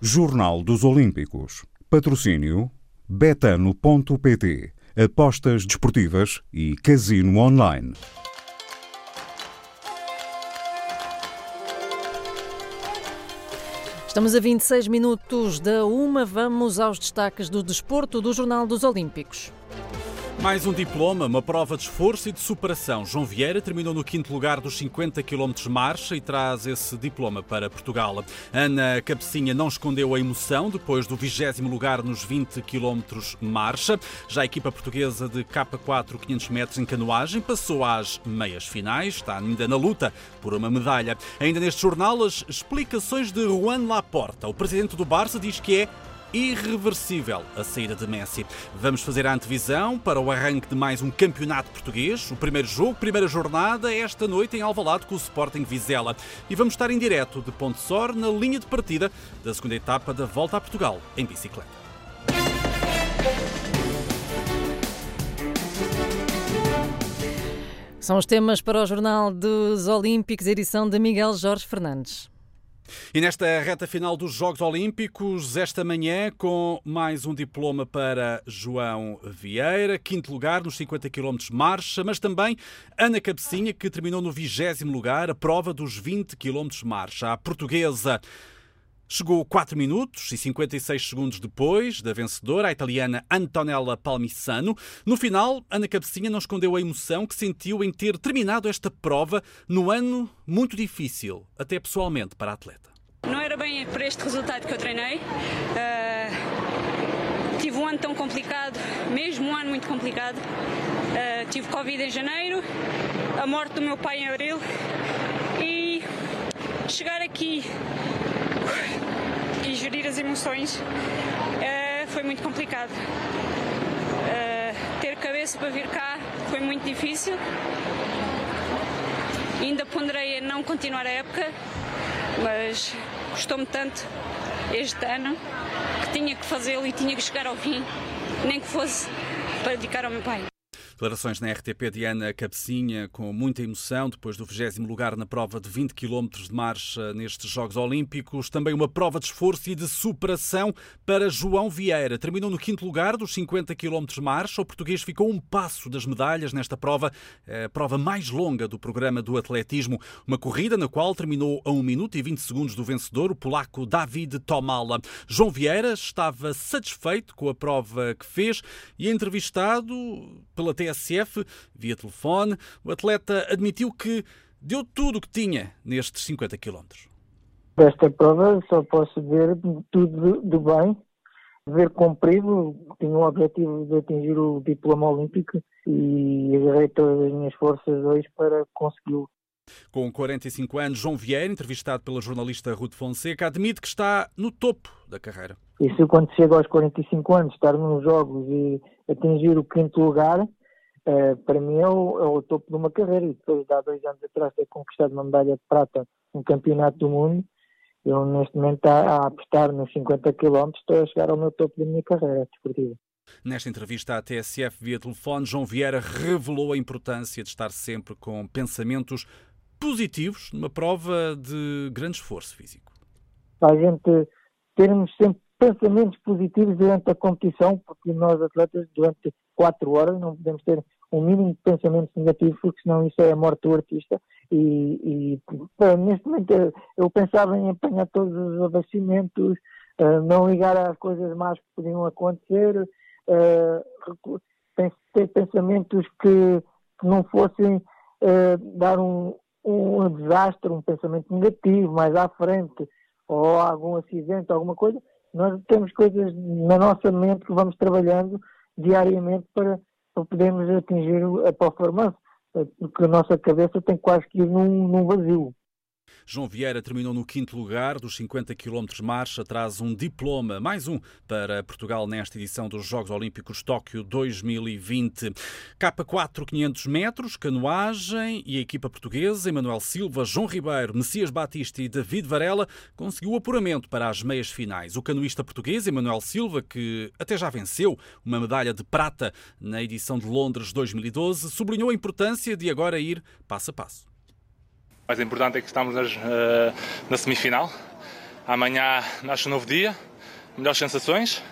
Jornal dos Olímpicos. Patrocínio betano.pt. Apostas desportivas e casino online. Estamos a 26 minutos da uma. Vamos aos destaques do desporto do Jornal dos Olímpicos. Mais um diploma, uma prova de esforço e de superação. João Vieira terminou no quinto lugar dos 50 km marcha e traz esse diploma para Portugal. Ana Cabecinha não escondeu a emoção depois do vigésimo lugar nos 20 km marcha. Já a equipa portuguesa de K4 500 metros em canoagem passou às meias finais, está ainda na luta por uma medalha. Ainda neste jornal, as explicações de Juan Laporta. O presidente do Barça diz que é irreversível a saída de Messi. Vamos fazer a antevisão para o arranque de mais um campeonato português. O primeiro jogo, primeira jornada, esta noite em Alvalade com o Sporting Vizela. E vamos estar em direto de Ponte Sor na linha de partida da segunda etapa da Volta a Portugal em bicicleta. São os temas para o Jornal dos Olímpicos, edição de Miguel Jorge Fernandes. E nesta reta final dos Jogos Olímpicos, esta manhã, com mais um diploma para João Vieira, quinto lugar nos 50 km marcha, mas também Ana Cabecinha, que terminou no vigésimo lugar, a prova dos 20 km marcha. A portuguesa Chegou 4 minutos e 56 segundos depois da vencedora, a italiana Antonella Palmisano. No final, Ana Cabecinha não escondeu a emoção que sentiu em ter terminado esta prova no ano muito difícil, até pessoalmente, para a atleta. Não era bem por este resultado que eu treinei. Uh, tive um ano tão complicado, mesmo um ano muito complicado. Uh, tive Covid em janeiro, a morte do meu pai em abril e chegar aqui e gerir as emoções uh, foi muito complicado. Uh, ter cabeça para vir cá foi muito difícil. Ainda ponderei a não continuar a época, mas gostou-me tanto este ano que tinha que fazê-lo e tinha que chegar ao fim, nem que fosse para dedicar ao meu pai. Declarações na RTP de Ana Cabecinha, com muita emoção, depois do 20 lugar na prova de 20 km de marcha nestes Jogos Olímpicos. Também uma prova de esforço e de superação para João Vieira. Terminou no quinto lugar dos 50 km de marcha. O português ficou um passo das medalhas nesta prova, a prova mais longa do programa do atletismo. Uma corrida na qual terminou a 1 minuto e 20 segundos do vencedor, o polaco David Tomala. João Vieira estava satisfeito com a prova que fez e entrevistado pela TSE TSF, via telefone, o atleta admitiu que deu tudo o que tinha nestes 50 quilómetros. Desta prova só posso ver tudo do bem, ver cumprido, tinha o objetivo de atingir o diploma olímpico e agarrei todas as minhas forças hoje para consegui-lo. Com 45 anos, João Vieira, entrevistado pela jornalista Ruth Fonseca, admite que está no topo da carreira. Isso quando chega aos 45 anos, estar nos jogos e atingir o quinto lugar, Uh, para mim é o, é o, topo de uma carreira e depois de há dois anos atrás ter conquistado uma medalha de prata no campeonato do mundo, eu neste momento estou a apostar nos 50 km, estou a chegar ao meu topo da minha carreira desportiva. Nesta entrevista à TSF via telefone, João Vieira revelou a importância de estar sempre com pensamentos positivos numa prova de grande esforço físico. A gente termos sempre pensamentos positivos durante a competição, porque nós atletas durante quatro horas não podemos ter um mínimo de pensamento negativo, porque senão isso é a morte do artista. E, e neste momento eu, eu, pensava em apanhar todos os abastecimentos, uh, não ligar às coisas más que podiam acontecer, uh, ter pensamentos que, que não fossem uh, dar um, um desastre, um pensamento negativo mais à frente, ou algum acidente, alguma coisa. Nós temos coisas na nossa mente que vamos trabalhando diariamente para para podermos atingir a performance, porque a nossa cabeça tem quase que ir num, num vazio. João Vieira terminou no quinto lugar dos 50 km marcha, traz um diploma, mais um, para Portugal nesta edição dos Jogos Olímpicos Tóquio 2020. K4 500 metros, canoagem e a equipa portuguesa, Emanuel Silva, João Ribeiro, Messias Batista e David Varela, conseguiu apuramento para as meias finais. O canoista português, Emanuel Silva, que até já venceu uma medalha de prata na edição de Londres 2012, sublinhou a importância de agora ir passo a passo mais importante é que estamos nas, uh, na semifinal. amanhã nasce um novo dia, melhores sensações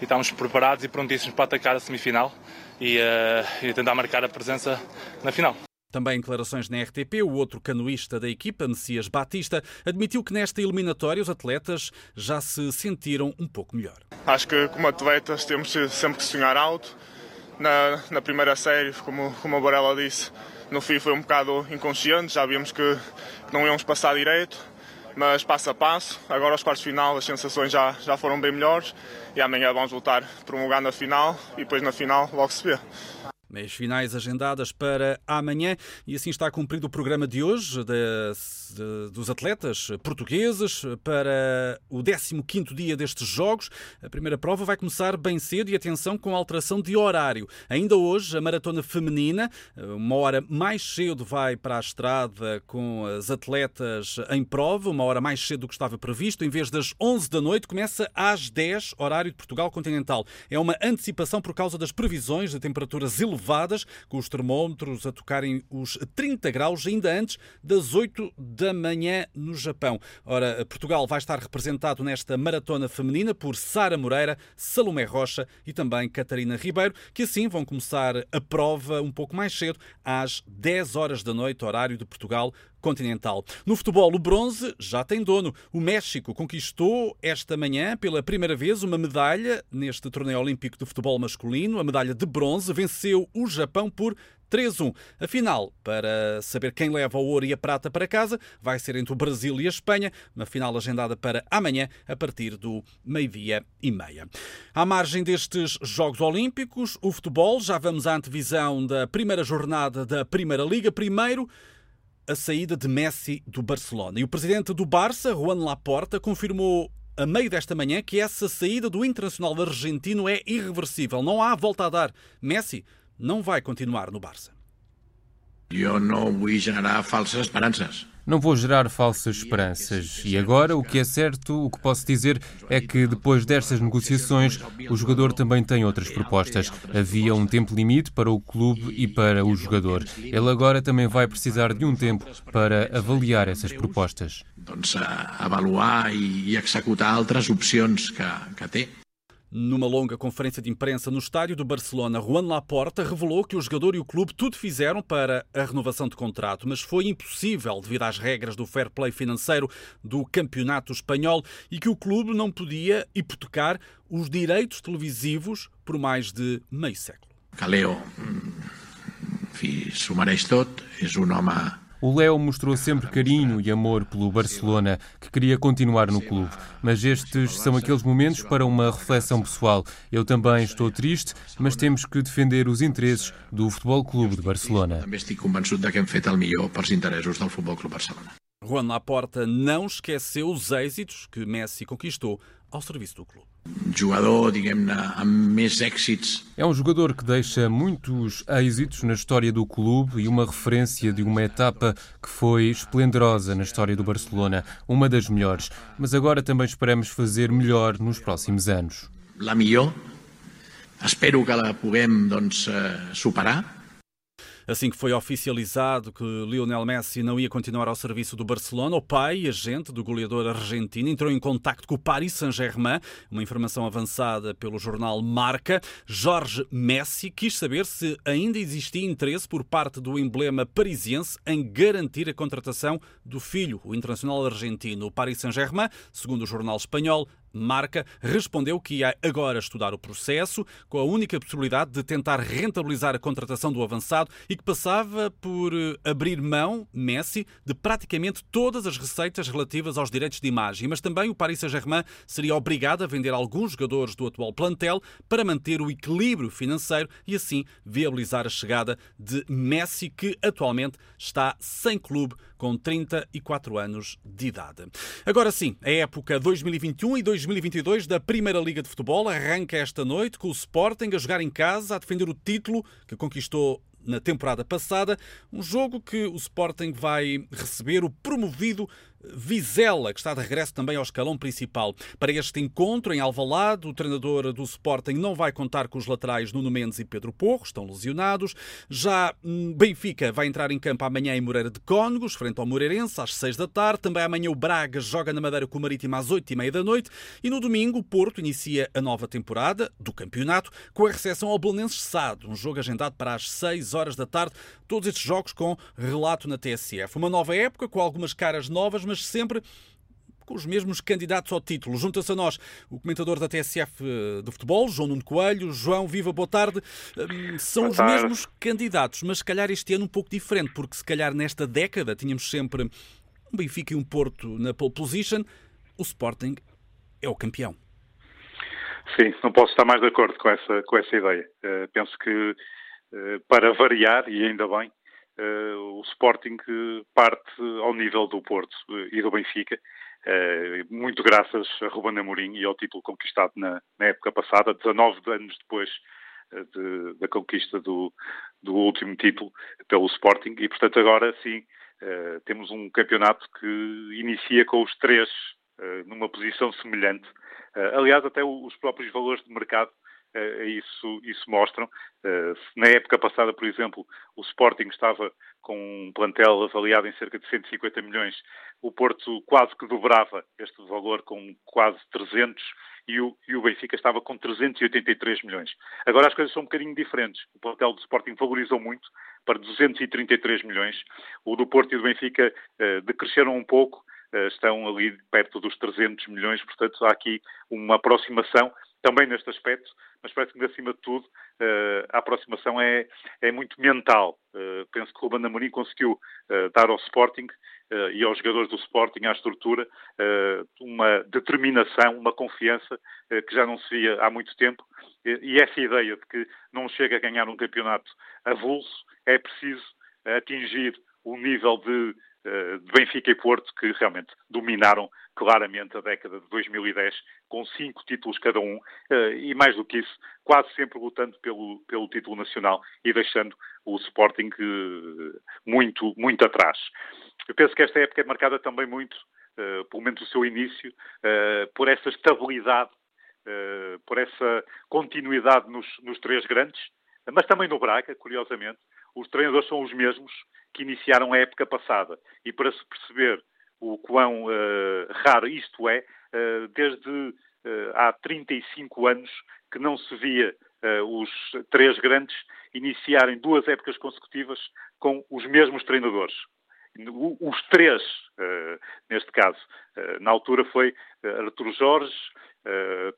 e estamos preparados e prontíssimos para atacar a semifinal e, uh, e tentar marcar a presença na final. Também declarações na RTP, o outro canoísta da equipa, Messias Batista, admitiu que nesta eliminatória os atletas já se sentiram um pouco melhor. Acho que como atletas temos sempre que sonhar alto. Na, na primeira série, como, como a Borella disse, no fim foi um bocado inconsciente, já vimos que, não íamos passar direito, mas passo a passo. Agora aos quartos de final as sensações já, já foram bem melhores e amanhã vamos voltar promulgar na final e depois na final logo se vê. Meias finais agendadas para amanhã e assim está cumprido o programa de hoje de, dos atletas portugueses para o 15º dia destes Jogos. A primeira prova vai começar bem cedo e atenção com alteração de horário. Ainda hoje a maratona feminina, uma hora mais cedo vai para a estrada com as atletas em prova, uma hora mais cedo do que estava previsto, em vez das 11 da noite, começa às 10, horário de Portugal continental. É uma antecipação por causa das previsões de temperaturas elevadas com os termómetros a tocarem os 30 graus ainda antes das 8 da manhã no Japão. Ora, Portugal vai estar representado nesta maratona feminina por Sara Moreira, Salomé Rocha e também Catarina Ribeiro, que assim vão começar a prova um pouco mais cedo, às 10 horas da noite, horário de Portugal, continental. No futebol, o bronze já tem dono. O México conquistou esta manhã, pela primeira vez, uma medalha neste torneio olímpico de futebol masculino. A medalha de bronze venceu o Japão por 3-1. A final, para saber quem leva o ouro e a prata para casa, vai ser entre o Brasil e a Espanha, uma final agendada para amanhã, a partir do meio-dia e meia. À margem destes Jogos Olímpicos, o futebol, já vamos à antevisão da primeira jornada da Primeira Liga. Primeiro, a saída de Messi do Barcelona. E o presidente do Barça, Juan Laporta, confirmou a meio desta manhã que essa saída do internacional argentino é irreversível. Não há volta a dar. Messi não vai continuar no Barça. Eu não vou gerar falsas esperanças. Não vou gerar falsas esperanças. E agora, o que é certo, o que posso dizer é que depois destas negociações, o jogador também tem outras propostas. Havia um tempo limite para o clube e para o jogador. Ele agora também vai precisar de um tempo para avaliar essas propostas. Então, avaliar e executar outras opções que, que tem. Numa longa conferência de imprensa no estádio do Barcelona, Juan Laporta revelou que o jogador e o clube tudo fizeram para a renovação de contrato, mas foi impossível devido às regras do fair play financeiro do campeonato espanhol e que o clube não podia hipotecar os direitos televisivos por mais de meio século. Caleo, fiz o mereix tot, és um home o Léo mostrou sempre carinho e amor pelo Barcelona, que queria continuar no clube. Mas estes são aqueles momentos para uma reflexão pessoal. Eu também estou triste, mas temos que defender os interesses do Futebol Clube de Barcelona. Também estou convencido de que hem fet el millor pels interessos do Futebol Clube Barcelona. Juan Laporta não esqueceu os êxitos que Messi conquistou ao serviço do clube. Jogador, digamos, amb més èxits. É um jogador que deixa muitos êxitos na história do clube e uma referência de uma etapa que foi esplendorosa na história do Barcelona, uma das melhores. Mas agora também esperamos fazer melhor nos próximos anos. La millor. Espero que la puguem doncs, eh, superar Assim que foi oficializado que Lionel Messi não ia continuar ao serviço do Barcelona, o pai, agente do goleador argentino, entrou em contacto com o Paris Saint-Germain, uma informação avançada pelo jornal Marca. Jorge Messi quis saber se ainda existia interesse por parte do emblema parisiense em garantir a contratação do filho, o internacional argentino. O Paris Saint-Germain, segundo o jornal espanhol, Marca respondeu que ia agora estudar o processo, com a única possibilidade de tentar rentabilizar a contratação do avançado e que passava por eh, abrir mão, Messi, de praticamente todas as receitas relativas aos direitos de imagem. Mas também o Paris Saint-Germain seria obrigado a vender alguns jogadores do atual plantel para manter o equilíbrio financeiro e assim viabilizar a chegada de Messi, que atualmente está sem clube com 34 anos de idade. Agora sim, a época 2021 e 2022 da Primeira Liga de Futebol arranca esta noite com o Sporting a jogar em casa, a defender o título que conquistou na temporada passada. Um jogo que o Sporting vai receber o promovido Vizela, que está de regresso também ao escalão principal. Para este encontro em Alvalade, o treinador do Sporting não vai contar com os laterais Nuno Mendes e Pedro Porro, estão lesionados. Já hum, Benfica vai entrar em campo amanhã em Moreira de Cónegos, frente ao Moreirense, às seis da tarde. Também amanhã o Braga joga na Madeira com o Marítimo às oito e meia da noite. E no domingo o Porto inicia a nova temporada do campeonato com a recepção ao Belenenses Sado, um jogo agendado para as seis horas da tarde. Todos estes jogos com relato na TSF. Uma nova época com algumas caras novas, mas sempre com os mesmos candidatos ao título. Junta-se a nós o comentador da TSF eh, de futebol, João Nuno Coelho. João, viva, boa tarde. Hum, são boa os tarde. mesmos candidatos, mas se calhar este ano um pouco diferente, porque se calhar nesta década tínhamos sempre um Benfica e um Porto na pole position. O Sporting é o campeão. Sim, não posso estar mais de acordo com essa, com essa ideia. Uh, penso que, uh, para variar, e ainda bem, o Sporting parte ao nível do Porto e do Benfica, muito graças a Ruben Amorim e ao título conquistado na, na época passada, 19 anos depois de, da conquista do, do, último título pelo Sporting, e portanto agora sim temos um campeonato que inicia com os três numa posição semelhante. Eh, aliás, até os próprios valores de mercado isso, isso mostram. Uh, na época passada, por exemplo, o Sporting estava com um plantel avaliado em cerca de 150 milhões, o Porto quase que dobrava este valor com quase 300 e o, e o Benfica estava com 383 milhões. Agora as coisas são um bocadinho diferentes. O plantel do Sporting valorizou muito para 233 milhões. O do Porto e do Benfica uh, decresceram um pouco eh, estão ali perto dos 300 milhões, portanto há aqui uma aproximação também neste aspecto, mas parece que acima de tudo eh, a aproximação é, é muito mental. Eh, penso que o Ruben Amorim conseguiu dar ao Sporting e aos jogadores do Sporting, à estrutura, uma determinação, uma confiança que já não se via há muito tempo e essa ideia de que não chega a ganhar um campeonato avulso, é preciso atingir o nível de eh, de Benfica e Porto, que realmente dominaram claramente a década de 2010, com cinco títulos cada um, eh, e mais do que isso, quase sempre lutando pelo, pelo título nacional e deixando o Sporting eh, muito, muito atrás. Eu penso que esta época é marcada também muito, pelo menos o seu início, por essa estabilidade, por essa continuidade nos, nos três grandes, mas também no Braga, curiosamente, os treinadores são os mesmos que iniciaram a época passada. E para se perceber o quão uh, raro isto é, uh, desde uh, há 35 anos que não se via os três grandes iniciarem duas épocas consecutivas com os mesmos treinadores. Os três, neste caso, na altura foi Artur Jorge,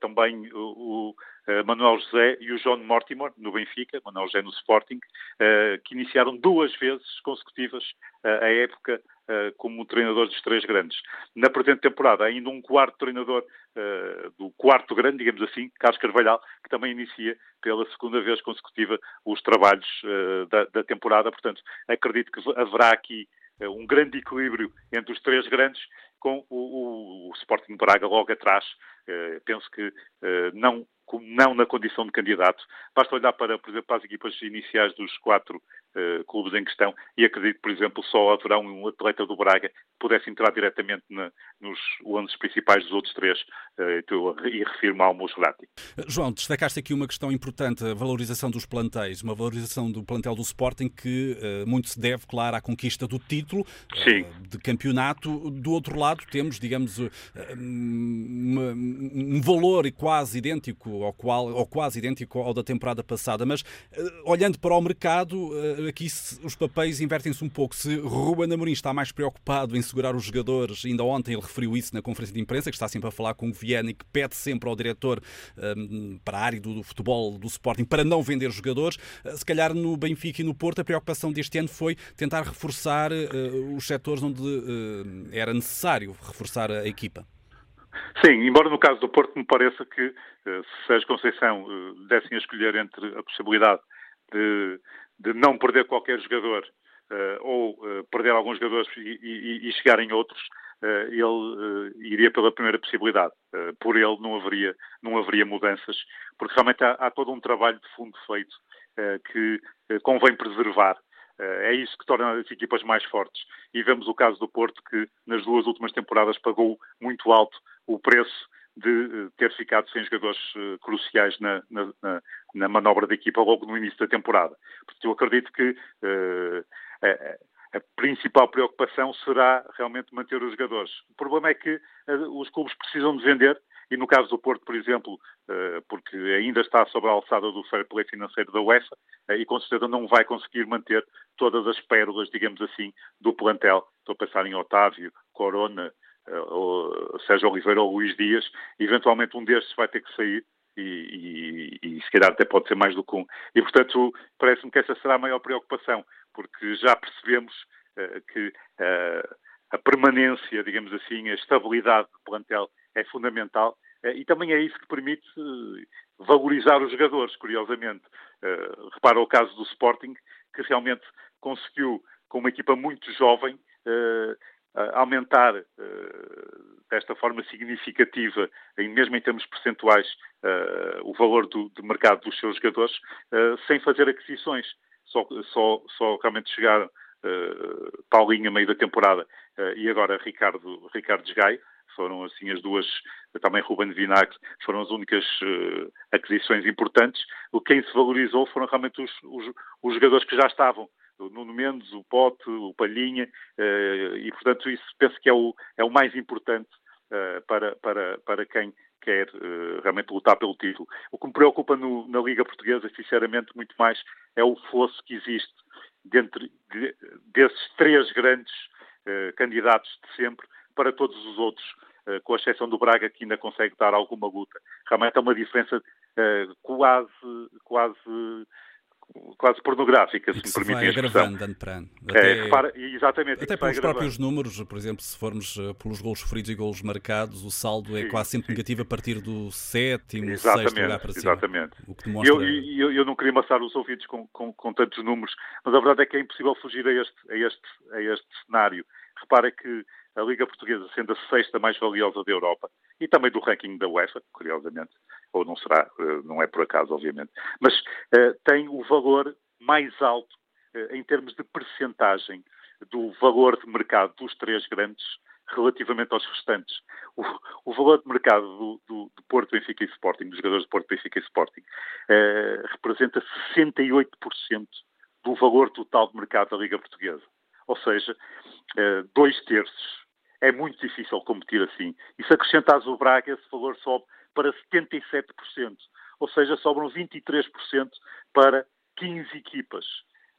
também o eh, Manuel José e o John Mortimer, no Benfica, Manuel José no Sporting, eh, que iniciaram duas vezes consecutivas eh, a época como treinador dos três grandes. Na presente temporada, ainda um quarto treinador do quarto grande, digamos assim, Carlos Carvalhal, que também inicia pela segunda vez consecutiva os trabalhos da, da temporada. Portanto, acredito que haverá aqui um grande equilíbrio entre os três grandes, com o, o, o Sporting Braga logo atrás. penso que não não na condição de candidato. Basta olhar para, por exemplo, para as equipas iniciais dos quatro clubes em questão e acredito, por exemplo, só haverá um atleta do Braga pudesse entrar diretamente na, nos lances principais dos outros três uh, e refiro-me ao Mussolati. João, destacaste aqui uma questão importante, a valorização dos plantéis, uma valorização do plantel do Sporting que uh, muito se deve, claro, à conquista do título de campeonato. Do outro lado temos, digamos, um valor quase idêntico ao qual, ou quase idêntico ao da temporada passada, mas olhando para o mercado, aqui os papéis invertem-se um pouco. Se Ruben Amorim está mais preocupado em segurar os jogadores, ainda ontem ele referiu isso na conferência de imprensa, que está sempre a falar com o Viana e que pede sempre ao diretor um, para a área do, do, futebol, do Sporting, para não vender jogadores. Uh, se calhar no Benfica e no Porto a preocupação deste ano foi tentar reforçar os setores onde era necessário reforçar a equipa. Sim, embora no caso do Porto me pareça que eh, se Sérgio Conceição eh, dessem a escolher entre a possibilidade de, de não perder qualquer jogador uh, ou uh, perder alguns jogadores e, e, e chegarem outros, uh, ele iria pela primeira possibilidade. por ele não haveria, não haveria mudanças, porque realmente há, há todo um trabalho de fundo feito que convém preservar é isso que torna as equipas mais fortes. E vemos o caso do Porto, que nas duas últimas temporadas pagou muito alto o preço de ter ficado sem jogadores cruciais na, na, na, manobra da equipa logo no início da temporada. Porque eu acredito que a principal preocupação será realmente manter os jogadores. O problema é que uh, os clubes precisam de vender e no caso do Porto, por exemplo, uh, porque ainda está sobre a alçada do fair play financeiro da UEFA uh, e com certeza não vai conseguir manter todas as pérolas, digamos assim, do plantel. Estou a pensar em Otávio, Corona, Sérgio Oliveira ou Luís Dias. Eventualmente um destes vai ter que sair e, e, e, se calhar até pode ser mais do que um. E, portanto, parece-me que essa será a maior preocupação porque já percebemos uh, que uh, a permanência, digamos assim, a estabilidade do plantel é fundamental uh, e também é isso que permite valorizar os jogadores, curiosamente. repara o caso do Sporting, que realmente conseguiu, com uma equipa muito jovem, aumentar desta forma significativa, mesmo em termos percentuais, o valor do, do mercado dos seus jogadores, sem fazer aquisições só, só, só realmente chegaram uh, Paulinho a meio da temporada uh, e agora Ricardo, Ricardo Desgai, foram assim as duas, também Ruben Vinagre, foram as únicas uh, aquisições importantes. O quem se valorizou foram realmente os, os, os jogadores que já estavam, Nuno Mendes, o Pote, o Palhinha, uh, e portanto isso penso que é o, é o mais importante uh, para, para, para quem quer uh, realmente lutar pelo título. O que me preocupa no, na Liga Portuguesa, sinceramente, muito mais é o fosso que existe dentro de, desses três grandes candidatos de sempre para todos os outros, com exceção do Braga, que ainda consegue dar alguma luta. Realmente é uma diferença quase, quase quase pornográfica, se, me permite a expressão. ano para ano. É, até, é, repara, exatamente. Até pelos próprios números, por exemplo, se formos uh, pelos golos sofridos e golos marcados, o saldo é sim, quase sempre sim. negativo a partir do sétimo, exatamente, sexto lugar para cima. Exatamente. O que demonstra... eu, eu, eu não queria amassar os ouvidos com, com, com, tantos números, mas a verdade é que é impossível fugir a este, a este, a este cenário. Repara que a Liga Portuguesa sendo a sexta mais valiosa da Europa e também do ranking da UEFA, curiosamente, ou não será, eh, não é por acaso, obviamente, mas uh, tem o valor mais alto uh, em termos de percentagem do valor de mercado dos três grandes relativamente aos restantes. O, o valor de mercado do, do, do, Porto, Benfica e Sporting, dos jogadores do Porto, Benfica e Sporting, uh, representa 68% do valor total de mercado da Liga Portuguesa. Ou seja, dois terços é muito difícil competir assim. E se acrescentares o Braga, esse valor sobe para 77%, ou seja, sobram 23% para 15 equipas.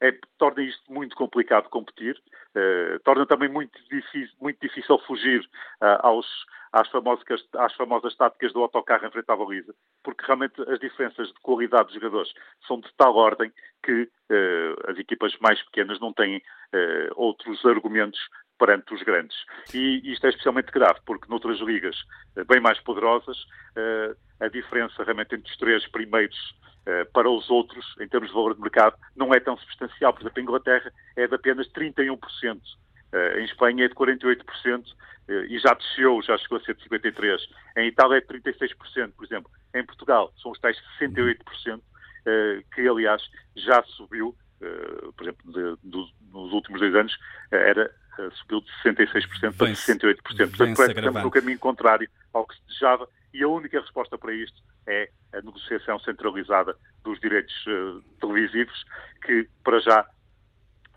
É, torna isto muito complicado competir, uh, torna também muito difícil, muito difícil fugir uh, aos, às, famosas, às famosas táticas do autocarro em frente à baliza, porque realmente as diferenças de qualidade dos jogadores são de tal ordem que uh, as equipas mais pequenas não têm outros argumentos perante os grandes. E isto é especialmente grave, porque noutras ligas eh, bem mais poderosas, eh, a diferença realmente entre os três primeiros eh, para os outros, em termos de valor de mercado, não é tão substancial. Por exemplo, a Inglaterra é de apenas 31%. Em Espanha é de 48% e já desceu, já chegou a ser de 53%. Em Itália é de 36%, por exemplo. Em Portugal são os tais 68%, que aliás já subiu, por exemplo, nos últimos dois anos, era subiu de 66% para 68%. Portanto, parece que estamos no caminho contrário ao que se desejava e a única resposta para isto é a negociação centralizada dos direitos uh, televisivos, que para já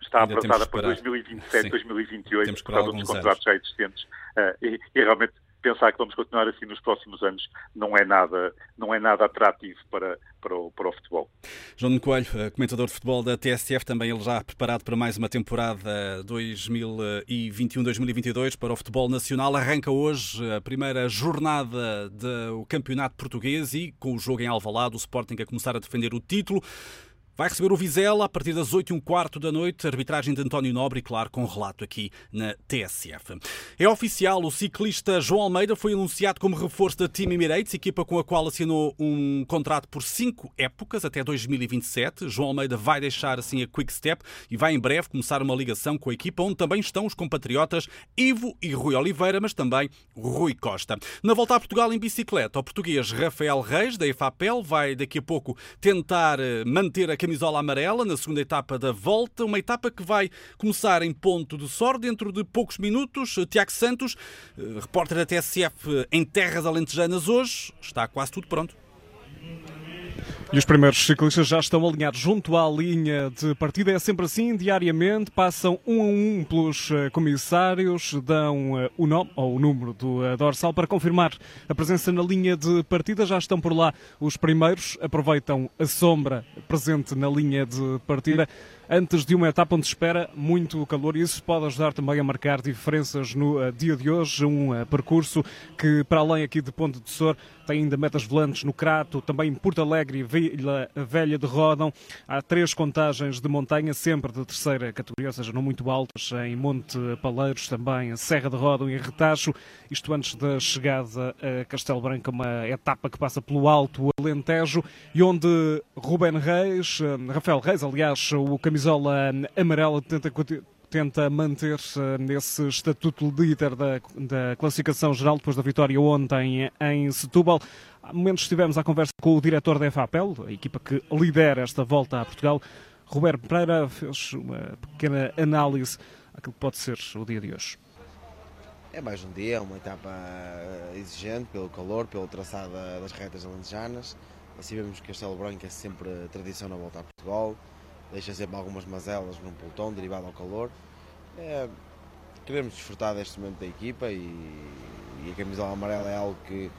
está atrasada para 2027, Sim. 2028, por causa dos contratos já existentes. Uh, e, e, realmente pensar que vamos continuar assim nos próximos anos não é nada, não é nada atrativo para, para, o, para o futebol. João Coelho, eh, comentador de futebol da TSF, também ele já preparado para mais uma temporada 2021-2022 para o futebol nacional. Arranca hoje a primeira jornada do Campeonato Português e com o jogo em Alvalade, o Sporting a começar a defender o título. Vai receber o Vizela a partir das 8 e um quarto da noite, arbitragem de António Nobre e, claro, com relato aqui na TSF. É oficial, o ciclista João Almeida foi anunciado como reforço da Team Emirates, equipa com a qual assinou um contrato por cinco épocas, até 2027. João Almeida vai deixar assim a Quick Step e vai em breve começar uma ligação com a equipa, onde também estão os compatriotas Ivo e Rui Oliveira, mas também Rui Costa. Na volta a Portugal em bicicleta, o português Rafael Reis, da EFAPEL, vai daqui a pouco tentar eh, manter a camisola amarela na segunda etapa da volta, uma etapa que vai começar em ponto de Sor dentro de poucos minutos. Tiago Santos, eh, repórter da TSF em terras alentejanas hoje, está quase tudo pronto. E os primeiros ciclistas já estão alinhados junto à linha de partida. É sempre assim, diariamente, passam um a um pelos eh, comissários, dão eh, o nome ou o número do eh, dorsal para confirmar a presença na linha de partida. Já estão por lá os primeiros, aproveitam a sombra presente na linha de partida antes de uma etapa onde espera muito calor e isso pode ajudar também a marcar diferenças no dia de hoje. Um percurso que, para além aqui de Ponte de Sor, tem ainda metas volantes no Crato, também em Porto Alegre e Vila Velha de Rodão. Há três contagens de montanha, sempre de terceira categoria, ou seja, não muito altas, em Monte Paleiros, também Serra de Rodão e Retacho. Isto antes da chegada a Castelo Branco, uma etapa que passa pelo Alto Alentejo e onde Ruben Reis, uh, Rafael Reis, aliás, o camisola camisola amarela tenta, tenta manter-se nesse estatuto líder da, da classificação geral depois da vitória ontem em Setúbal. Há momentos estivemos à conversa com o diretor da FAPEL, a equipa que lidera esta volta a Portugal. Roberto Pereira fez uma pequena análise daquilo que pode ser o dia de hoje. É mais um dia, uma etapa exigente pelo calor, pelo traçado das retas alentejanas. Assim vemos que Castelo Branco é sempre tradição na volta a Portugal deixa sempre algumas mazelas num pelotão derivado ao calor. É, queremos desfrutar deste momento da equipa e, e, a camisola amarela é algo que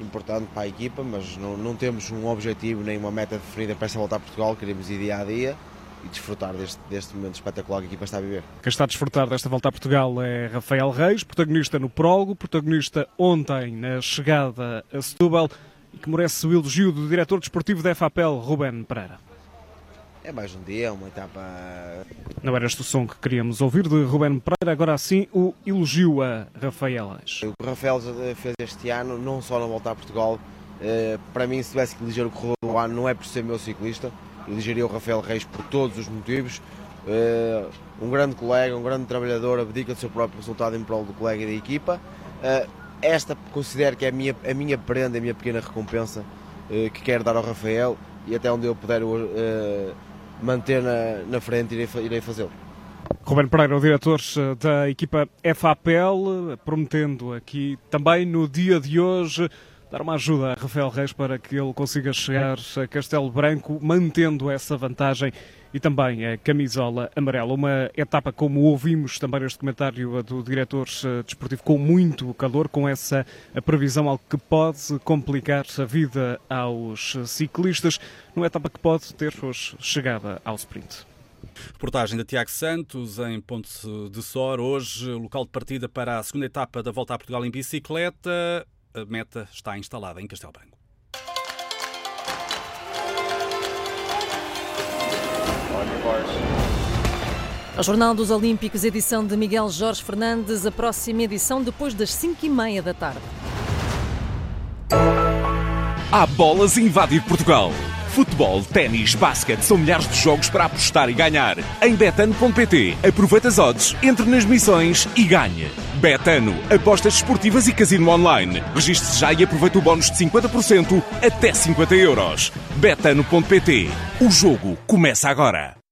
importante para a equipa, mas não, não temos um objetivo nem uma meta definida para esta volta a Portugal, queremos ir dia a dia e desfrutar deste, deste momento espetacular que a equipa está a viver. Quem está a desfrutar desta volta a Portugal é Rafael Reis, protagonista no prólogo, protagonista ontem na chegada a Setúbal e que merece o elogio do diretor desportivo da FAPEL, Ruben Pereira. É mais um dia, uma etapa. Não era este o som que queríamos ouvir de Ruben Pereira, agora sim o elogio a Rafael. O que o Rafael fez este ano, não só na volta a Portugal, eh, para mim, se tivesse que eleger o corredor do ano, não é por ser meu ciclista, elegeria o Rafael Reis por todos os motivos. Eh, um grande colega, um grande trabalhador, abdica do seu próprio resultado em prol do colega e da equipa. Eh, esta considero que é a minha, a minha prenda, a minha pequena recompensa que quero dar ao Rafael e até onde eu puder manter na, na frente, irei, irei fazê-lo. Ruben Pereira, o diretor eh, da equipa FAPL, prometendo aqui também no dia de hoje dar uma ajuda a Rafael Reis para que ele consiga chegar a Castelo Branco, mantendo essa vantagem e também a camisola amarela. Uma etapa, como ouvimos também neste comentário do diretor eh, desportivo, com muito calor, com essa previsão, algo que pode complicar a vida aos ciclistas, numa etapa que pode ter hoje chegada ao sprint. Reportagem de Tiago Santos em Ponte de Sor. Hoje, local de partida para a segunda etapa da Volta a Portugal em bicicleta a meta está instalada em Castelo Branco. O Jornal dos Olímpicos, edição de Miguel Jorge Fernandes, a próxima edição depois das 5 e meia da tarde. Há bolas a invadir Portugal. Futebol, ténis, basquete, são milhares de jogos para apostar e ganhar. Em betano.pt, aproveita as odds, entre nas missões e ganhe. Betano, apostas esportivas e casino online. Registre-se já e aproveita o bónus de 50% até 50 euros. Betano.pt, o jogo começa agora.